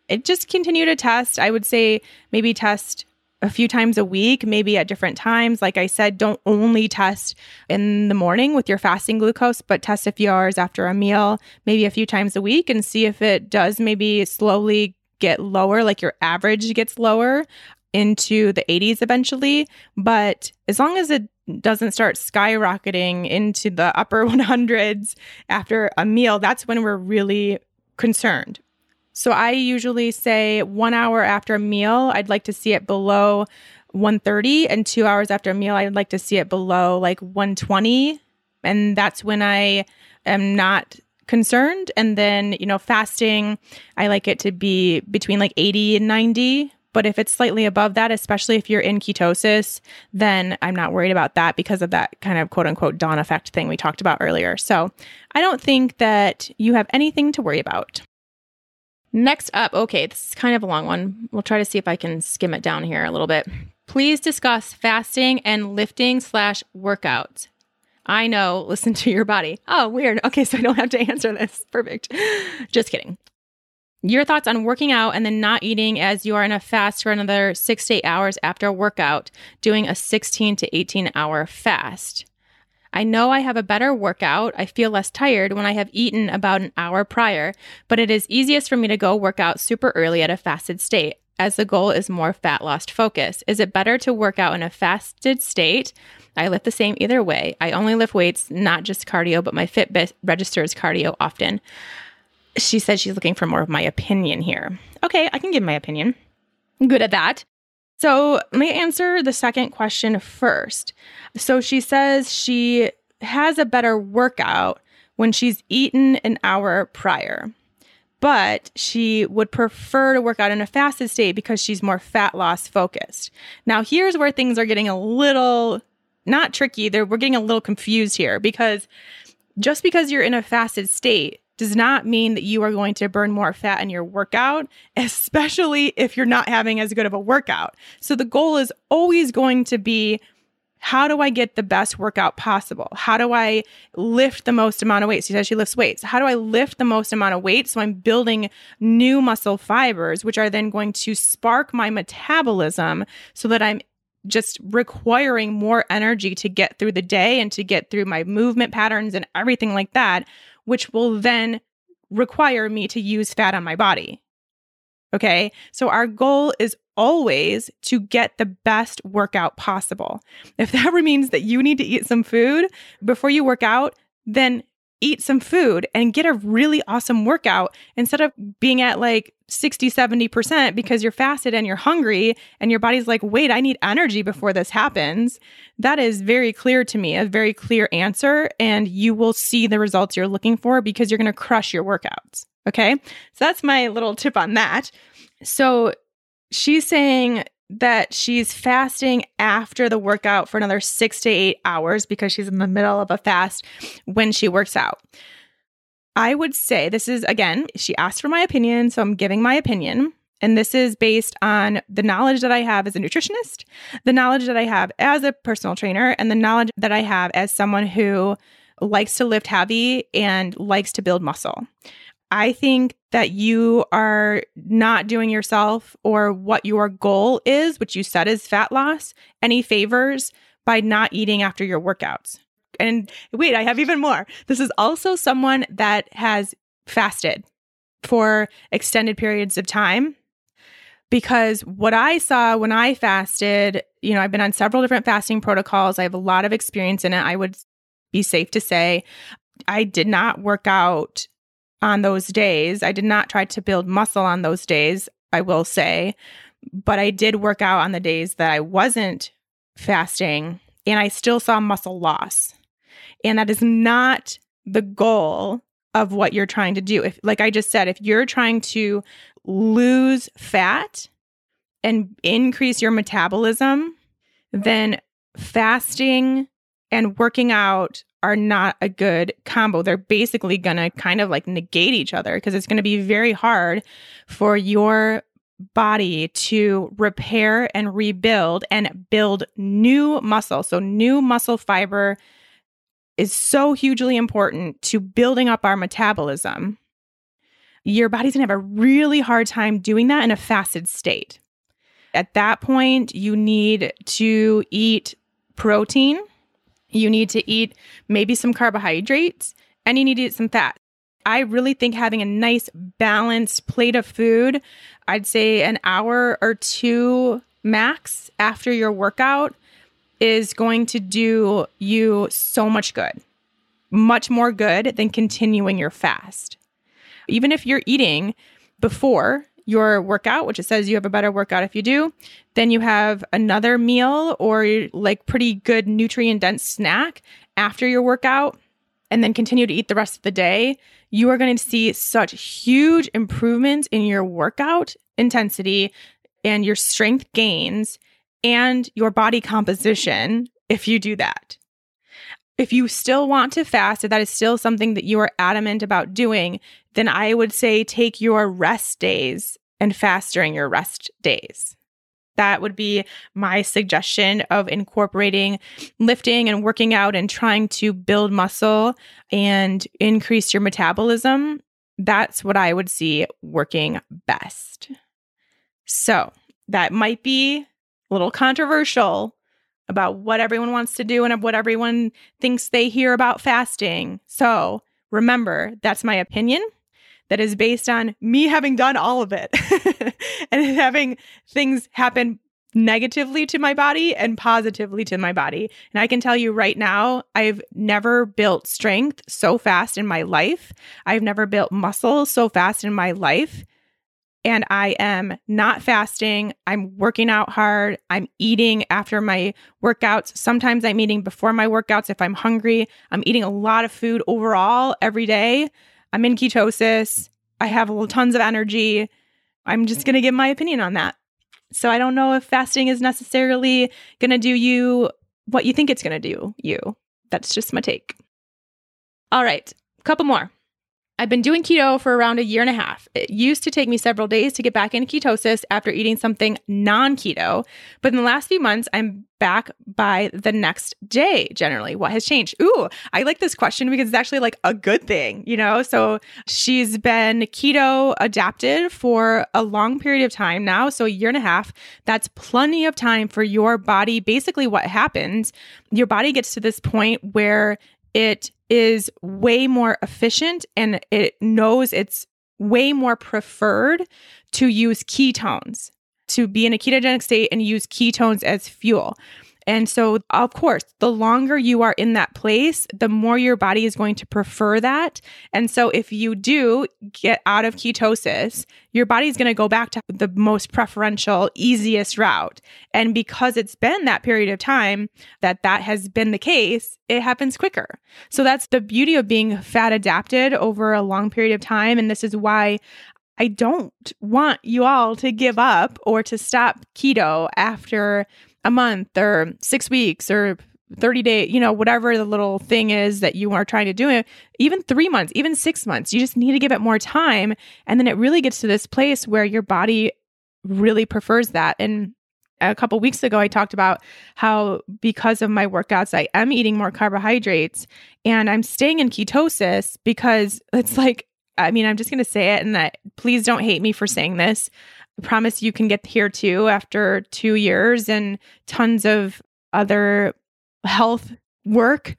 It just continue to test. I would say maybe test a few times a week, maybe at different times. Like I said, don't only test in the morning with your fasting glucose, but test a few hours after a meal, maybe a few times a week, and see if it does maybe slowly get lower, like your average gets lower into the 80s eventually. But as long as it doesn't start skyrocketing into the upper 100s after a meal, that's when we're really concerned. So I usually say one hour after a meal, I'd like to see it below 130, and two hours after a meal, I'd like to see it below like 120. And that's when I am not concerned. And then, you know, fasting, I like it to be between like 80 and 90. But if it's slightly above that, especially if you're in ketosis, then I'm not worried about that because of that kind of quote unquote dawn effect thing we talked about earlier. So I don't think that you have anything to worry about. Next up, okay, this is kind of a long one. We'll try to see if I can skim it down here a little bit. Please discuss fasting and lifting slash workouts. I know, listen to your body. Oh, weird. Okay, so I don't have to answer this. Perfect. Just kidding. Your thoughts on working out and then not eating as you are in a fast for another six to eight hours after a workout, doing a 16 to 18 hour fast. I know I have a better workout. I feel less tired when I have eaten about an hour prior, but it is easiest for me to go work out super early at a fasted state, as the goal is more fat loss focus. Is it better to work out in a fasted state? I lift the same either way. I only lift weights, not just cardio, but my Fitbit registers cardio often. She said she's looking for more of my opinion here. Okay, I can give my opinion. Good at that. So let me answer the second question first. So she says she has a better workout when she's eaten an hour prior, but she would prefer to work out in a fasted state because she's more fat loss focused. Now, here's where things are getting a little not tricky. They're, we're getting a little confused here because just because you're in a fasted state does not mean that you are going to burn more fat in your workout, especially if you're not having as good of a workout. So the goal is always going to be how do I get the best workout possible? How do I lift the most amount of weight? She says she lifts weights. How do I lift the most amount of weight so I'm building new muscle fibers, which are then going to spark my metabolism so that I'm just requiring more energy to get through the day and to get through my movement patterns and everything like that which will then require me to use fat on my body. Okay. So our goal is always to get the best workout possible. If that means that you need to eat some food before you work out, then eat some food and get a really awesome workout instead of being at like 60, 70% because you're fasted and you're hungry and your body's like, wait, I need energy before this happens. That is very clear to me, a very clear answer. And you will see the results you're looking for because you're going to crush your workouts. Okay. So that's my little tip on that. So she's saying that she's fasting after the workout for another six to eight hours because she's in the middle of a fast when she works out. I would say this is again, she asked for my opinion, so I'm giving my opinion. And this is based on the knowledge that I have as a nutritionist, the knowledge that I have as a personal trainer, and the knowledge that I have as someone who likes to lift heavy and likes to build muscle. I think that you are not doing yourself or what your goal is, which you said is fat loss, any favors by not eating after your workouts. And wait, I have even more. This is also someone that has fasted for extended periods of time. Because what I saw when I fasted, you know, I've been on several different fasting protocols. I have a lot of experience in it. I would be safe to say I did not work out on those days. I did not try to build muscle on those days, I will say, but I did work out on the days that I wasn't fasting and I still saw muscle loss. And that is not the goal of what you're trying to do. If like I just said, if you're trying to lose fat and increase your metabolism, then fasting and working out are not a good combo. They're basically going to kind of like negate each other because it's going to be very hard for your body to repair and rebuild and build new muscle. So, new muscle fiber is so hugely important to building up our metabolism. Your body's gonna have a really hard time doing that in a fasted state. At that point, you need to eat protein, you need to eat maybe some carbohydrates, and you need to eat some fat. I really think having a nice balanced plate of food, I'd say an hour or two max after your workout is going to do you so much good, much more good than continuing your fast. Even if you're eating before your workout, which it says you have a better workout if you do, then you have another meal or like pretty good nutrient dense snack after your workout, and then continue to eat the rest of the day, you are going to see such huge improvements in your workout intensity and your strength gains and your body composition if you do that. If you still want to fast, if that is still something that you are adamant about doing, then I would say take your rest days and fast during your rest days. That would be my suggestion of incorporating lifting and working out and trying to build muscle and increase your metabolism. That's what I would see working best. So, that might be a little controversial about what everyone wants to do and what everyone thinks they hear about fasting. So remember, that's my opinion that is based on me having done all of it and having things happen negatively to my body and positively to my body. And I can tell you right now, I've never built strength so fast in my life. I've never built muscle so fast in my life and I am not fasting. I'm working out hard. I'm eating after my workouts. Sometimes I'm eating before my workouts if I'm hungry. I'm eating a lot of food overall every day. I'm in ketosis. I have tons of energy. I'm just going to give my opinion on that. So I don't know if fasting is necessarily going to do you what you think it's going to do you. That's just my take. All right, couple more. I've been doing keto for around a year and a half. It used to take me several days to get back into ketosis after eating something non keto, but in the last few months, I'm back by the next day generally. What has changed? Ooh, I like this question because it's actually like a good thing, you know? So she's been keto adapted for a long period of time now, so a year and a half. That's plenty of time for your body. Basically, what happens, your body gets to this point where it is way more efficient and it knows it's way more preferred to use ketones, to be in a ketogenic state and use ketones as fuel. And so, of course, the longer you are in that place, the more your body is going to prefer that. And so, if you do get out of ketosis, your body's going to go back to the most preferential, easiest route. And because it's been that period of time that that has been the case, it happens quicker. So, that's the beauty of being fat adapted over a long period of time. And this is why I don't want you all to give up or to stop keto after a month or six weeks or 30 days, you know, whatever the little thing is that you are trying to do it, even three months, even six months, you just need to give it more time. And then it really gets to this place where your body really prefers that. And a couple weeks ago, I talked about how because of my workouts, I am eating more carbohydrates and I'm staying in ketosis because it's like, I mean, I'm just going to say it and that please don't hate me for saying this. Promise you can get here too after two years and tons of other health work.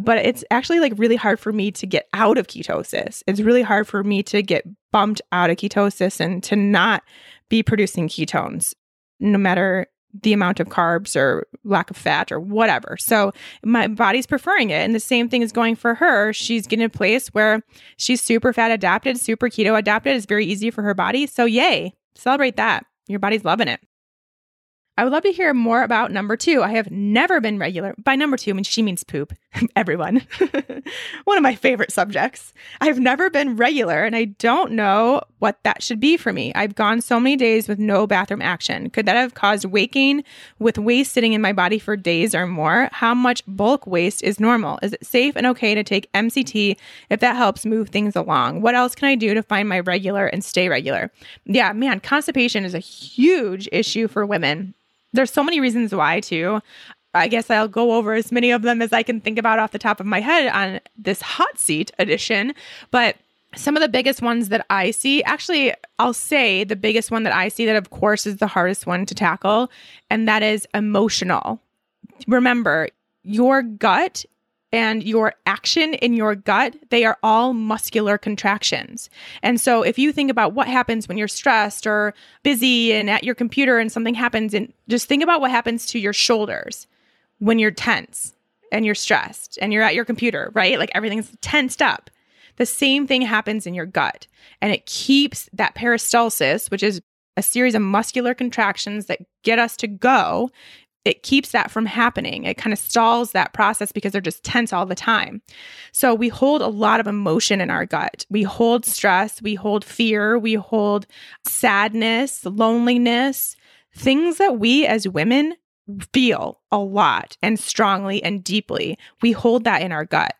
But it's actually like really hard for me to get out of ketosis. It's really hard for me to get bumped out of ketosis and to not be producing ketones, no matter the amount of carbs or lack of fat or whatever. So my body's preferring it. And the same thing is going for her. She's getting a place where she's super fat adapted, super keto adapted. It's very easy for her body. So yay. Celebrate that. Your body's loving it. I would love to hear more about number two. I have never been regular. By number two, I mean she means poop. Everyone. One of my favorite subjects. I've never been regular and I don't know what that should be for me. I've gone so many days with no bathroom action. Could that have caused waking with waste sitting in my body for days or more? How much bulk waste is normal? Is it safe and okay to take MCT if that helps move things along? What else can I do to find my regular and stay regular? Yeah, man, constipation is a huge issue for women there's so many reasons why, too. I guess I'll go over as many of them as I can think about off the top of my head on this hot seat edition. But some of the biggest ones that I see, actually, I'll say the biggest one that I see that, of course, is the hardest one to tackle, and that is emotional. Remember, your gut and your action in your gut, they are all muscular contractions. And so if you think about what happens when you're stressed or busy and at your computer and something happens, and just think about what happens to your shoulders when you're tense and you're stressed and you're at your computer, right? Like everything's tensed up. The same thing happens in your gut and it keeps that peristalsis, which is a series of muscular contractions that get us to go it keeps that from happening. It kind of stalls that process because they're just tense all the time. So we hold a lot of emotion in our gut. We hold stress, we hold fear, we hold sadness, loneliness, things that we as women feel a lot and strongly and deeply. We hold that in our gut,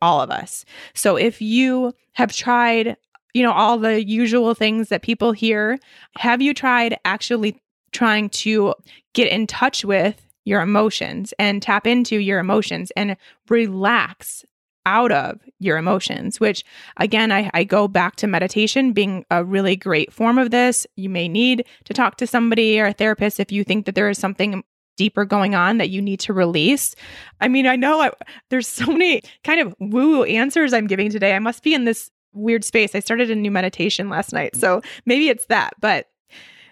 all of us. So if you have tried you know, all the usual things that people hear. Have you tried actually trying to get in touch with your emotions and tap into your emotions and relax out of your emotions, which again, I, I, go back to meditation being a really great form of this. You may need to talk to somebody or a therapist if you think that there is something deeper going on that you need to release. I mean, I know I, there's so many kind of woo woo answers I'm giving today. I must be in this weird space. I started a new meditation last night. So maybe it's that, but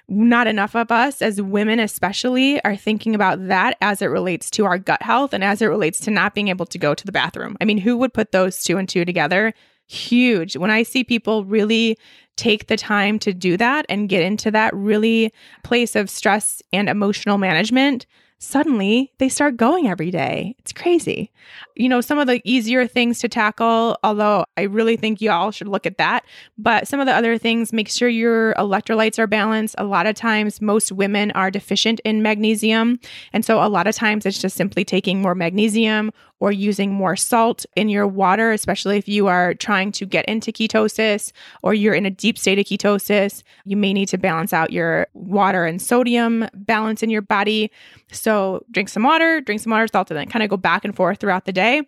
not enough of us as women especially are thinking about that as it relates to our gut health and as it relates to not being able to go to the bathroom. I mean, who would put those two and two together? Huge. When I see people really take the time to do that and get into that really place of stress and emotional management, suddenly they start going every day. It's crazy. You know, some of the easier things to tackle, although I really think you all should look at that, but some of the other things, make sure your electrolytes are balanced. A lot of times, most women are deficient in magnesium. And so, a lot of times, it's just simply taking more magnesium or using more salt in your water, especially if you are trying to get into ketosis or you're in a deep state of ketosis. You may need to balance out your water and sodium balance in your body. So, drink some water, drink some water, salt, and then kind of go back and forth throughout the day.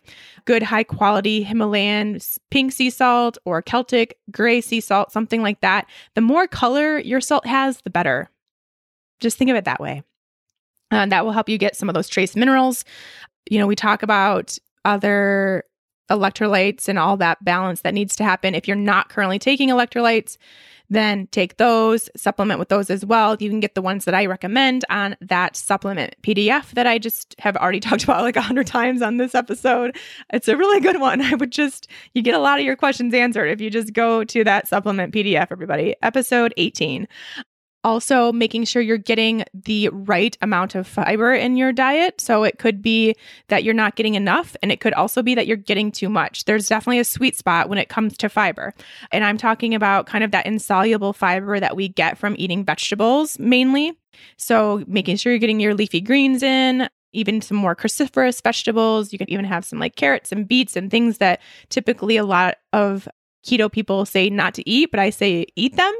Good high quality Himalayan pink sea salt or Celtic gray sea salt, something like that. The more color your salt has, the better. Just think of it that way. And that will help you get some of those trace minerals you know, we talk about other electrolytes and all that balance that needs to happen. If you're not currently taking electrolytes, then take those, supplement with those as well. You can get the ones that I recommend on that supplement PDF that I just have already talked about like a hundred times on this episode. It's a really good one. I would just, you get a lot of your questions answered if you just go to that supplement PDF, everybody. Episode 18. Also, making sure you're getting the right amount of fiber in your diet. So, it could be that you're not getting enough, and it could also be that you're getting too much. There's definitely a sweet spot when it comes to fiber. And I'm talking about kind of that insoluble fiber that we get from eating vegetables mainly. So, making sure you're getting your leafy greens in, even some more cruciferous vegetables. You can even have some like carrots and beets and things that typically a lot of keto people say not to eat, but I say eat them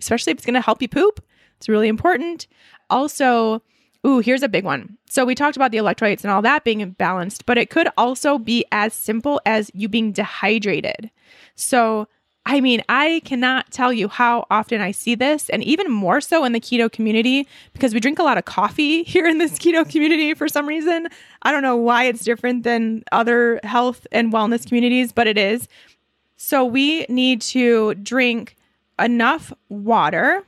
especially if it's going to help you poop. It's really important. Also, ooh, here's a big one. So we talked about the electrolytes and all that being balanced, but it could also be as simple as you being dehydrated. So, I mean, I cannot tell you how often I see this, and even more so in the keto community because we drink a lot of coffee here in this keto community for some reason. I don't know why it's different than other health and wellness communities, but it is. So we need to drink enough water.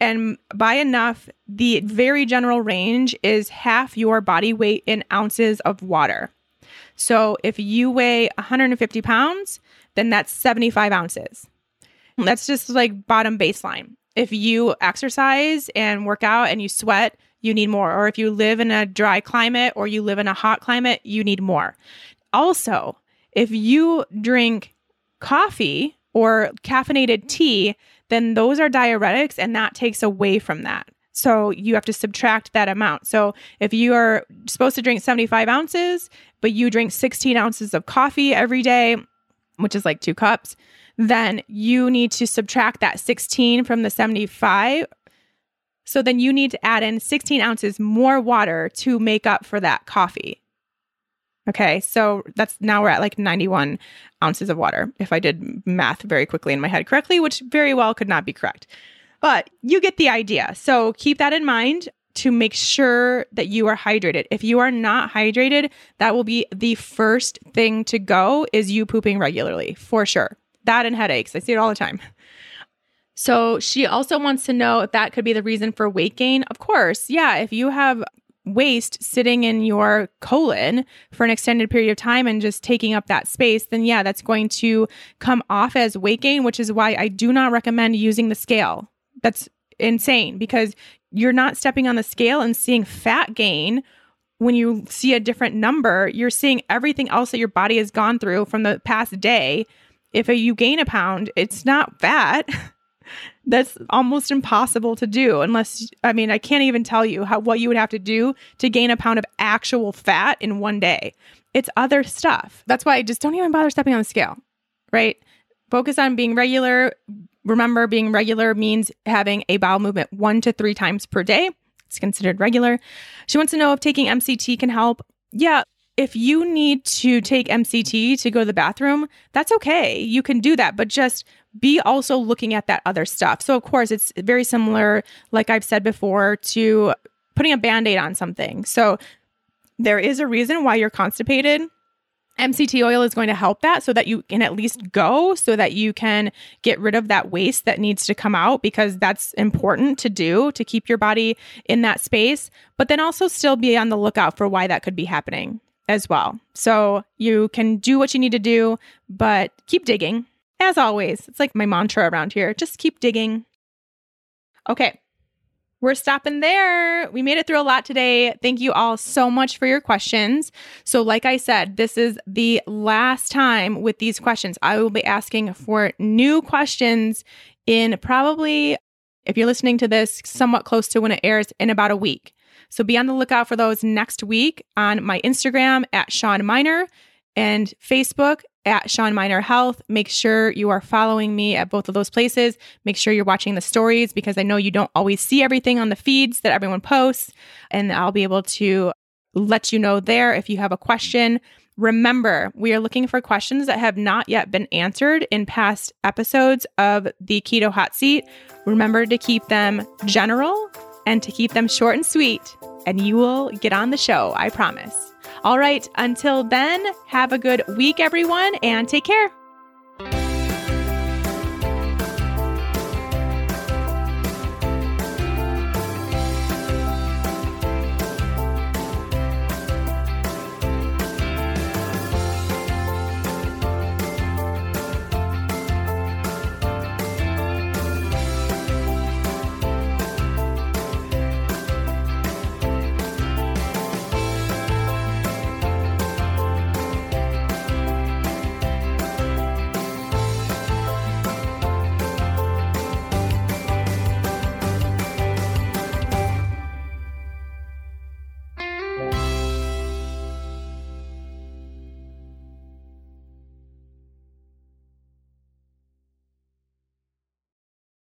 And by enough, the very general range is half your body weight in ounces of water. So if you weigh 150 pounds, then that's 75 ounces. That's just like bottom baseline. If you exercise and work out and you sweat, you need more. Or if you live in a dry climate or you live in a hot climate, you need more. Also, if you drink coffee or caffeinated tea, then those are diuretics and that takes away from that. So you have to subtract that amount. So if you are supposed to drink 75 ounces, but you drink 16 ounces of coffee every day, which is like two cups, then you need to subtract that 16 from the 75. So then you need to add in 16 ounces more water to make up for that coffee. Okay, so that's now we're at like 91 ounces of water, if I did math very quickly in my head correctly, which very well could not be correct. But you get the idea. So keep that in mind to make sure that you are hydrated. If you are not hydrated, that will be the first thing to go is you pooping regularly, for sure. That and headaches. I see it all the time. So she also wants to know if that could be the reason for weight gain. Of course, yeah. If you have waste sitting in your colon for an extended period of time and just taking up that space, then yeah, that's going to come off as weight gain, which is why I do not recommend using the scale. That's insane because you're not stepping on the scale and seeing fat gain when you see a different number, you're seeing everything else that your body has gone through from the past day. If you gain a pound, it's not fat. that's almost impossible to do unless I mean I can't even tell you how what you would have to do to gain a pound of actual fat in one day. It's other stuff. That's why I just don't even bother stepping on the scale. Right? Focus on being regular. Remember being regular means having a bowel movement 1 to 3 times per day. It's considered regular. She wants to know if taking MCT can help. Yeah, if you need to take MCT to go to the bathroom, that's okay. You can do that, but just be also looking at that other stuff. So, of course, it's very similar, like I've said before, to putting a band aid on something. So, there is a reason why you're constipated. MCT oil is going to help that so that you can at least go, so that you can get rid of that waste that needs to come out because that's important to do to keep your body in that space. But then also still be on the lookout for why that could be happening as well. So you can do what you need to do, but keep digging as always, it's like my mantra around here just keep digging. Okay, we're stopping there. We made it through a lot today. Thank you all so much for your questions. So, like I said, this is the last time with these questions. I will be asking for new questions in probably, if you're listening to this, somewhat close to when it airs in about a week. So, be on the lookout for those next week on my Instagram at Shawn Mynar and Facebook at Shawn Mynar Health. Make sure you are following me at both of those places. Make sure you're watching the stories because I know you don't always see everything on the feeds that everyone posts. And I'll be able to let you know there if you have a question. Remember, we are looking for questions that have not yet been answered in past episodes of the Keto Hot Seat. Remember to keep them general and to keep them short and sweet, and you will get on the show, I promise. All right, until then, have a good week, everyone, and take care.